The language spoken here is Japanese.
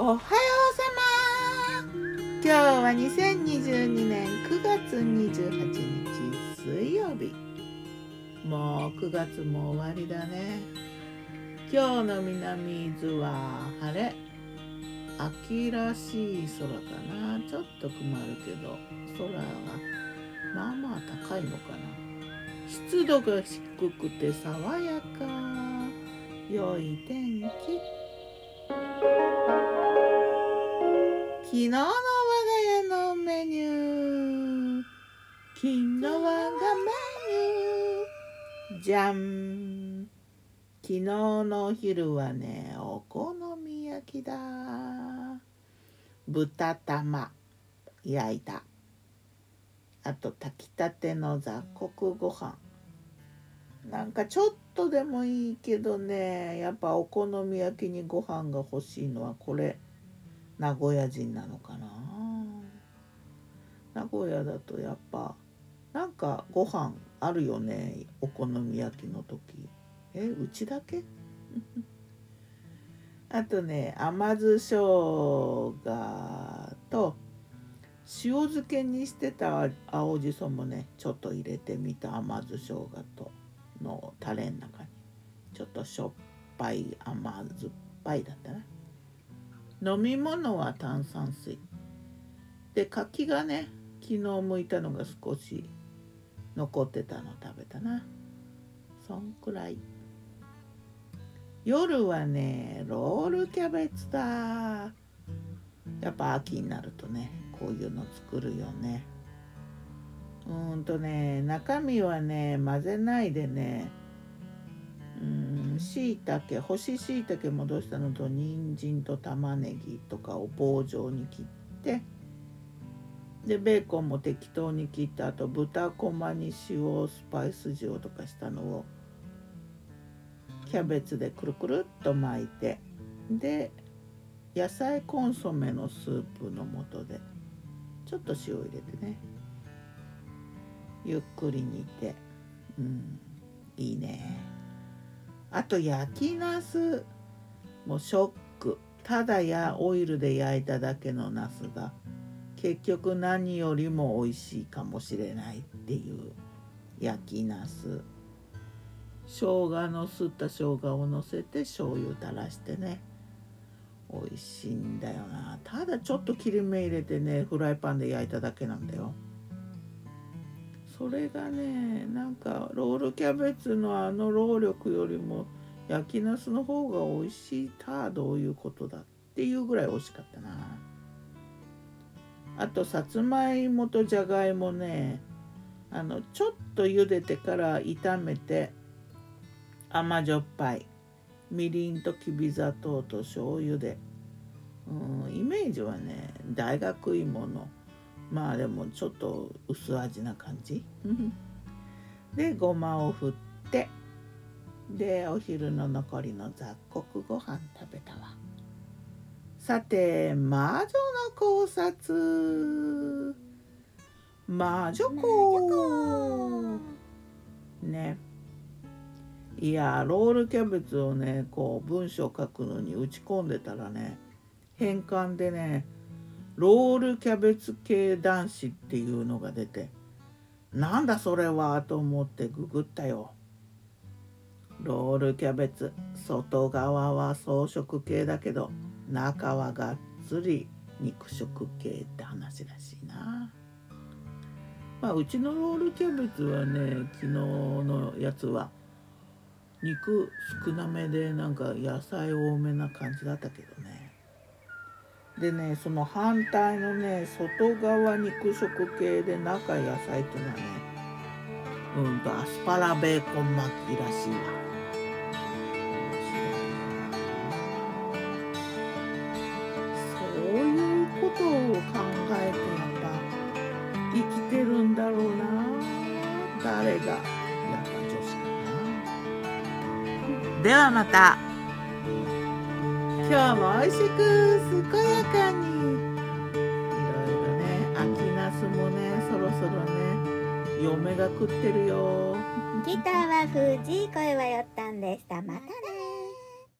おはようさま。今日は2022年9月28日水曜日。もう9月も終わりだね。今日の南伊豆は晴れ。秋らしい空かな。ちょっと曇るけど空がまあまあ高いのかな。湿度が低くて爽やか。良い天気。昨日の我が家のメニュー。昨日我がメニュー。じゃん昨日のお昼はねお好み焼きだ。豚玉。焼いた。あと炊きたての雑穀ご飯。なんかちょっとでもいいけどねやっぱお好み焼きにご飯が欲しいのはこれ。名古屋人なのかな？名古屋だとやっぱなんかご飯あるよね？お好み焼きの時。えうちだけ？あとね甘酢生姜と塩漬けにしてた青じそもねちょっと入れてみた甘酢生姜とのタレの中に。ちょっとしょっぱい甘酸っぱいだったな。飲み物は炭酸水。で柿がね昨日剥いたのが少し残ってたの。食べたな。そんくらい。夜はねロールキャベツだ。やっぱ秋になるとねこういうの作るよね。うんとね中身はね混ぜないでねしいたけ干ししいたけ戻したのと人参と玉ねぎとかを棒状に切ってでベーコンも適当に切ったあと豚こまに塩スパイス塩とかしたのをキャベツでくるくるっと巻いてで野菜コンソメのスープの素でちょっと塩入れてね。ゆっくり煮て。うんいいね。あと焼きなすもうショック。ただやオイルで焼いただけのなすが結局何よりも美味しいかもしれないっていう焼きなす生姜のすった生姜をのせて醤油垂らしてね美味しいんだよな。ただちょっと切り目入れてねフライパンで焼いただけなんだよ。それがねなんかロールキャベツのあの労力よりも焼きなすの方が美味しい。たどういうことだっていうぐらい美味しかったな。あとさつまいもとじゃがいもねあのちょっと茹でてから炒めて甘じょっぱいみりんときび砂糖と醤油で。うんイメージはね大学芋のまあでもちょっと薄味な感じ。でごまを振ってでお昼の残りの雑穀ご飯食べたわ。さて魔女の考察。魔女子ね。いやロールキャベツをねこう文章書くのに打ち込んでたらね変換でねロールキャベツ系男子っていうのが出てなんだそれはと思ってググったよ。ロールキャベツ外側は装飾系だけど中はがっつり肉食系って話らしいな。まあうちのロールキャベツはね昨日のやつは肉少なめでなんか野菜多めな感じだったけどね。でねその反対のね外側肉食系で中野菜っていうのはねうんとアスパラベーコン巻きらしいわ。そういうことを考えてやっぱ生きてるんだろうな誰がやっぱ女子かな。ではまた。今日も美味しく健やかに。いろいろね秋ナスもねそろそろね嫁が食ってるよ。ギターは藤井声はよったんでした。またね。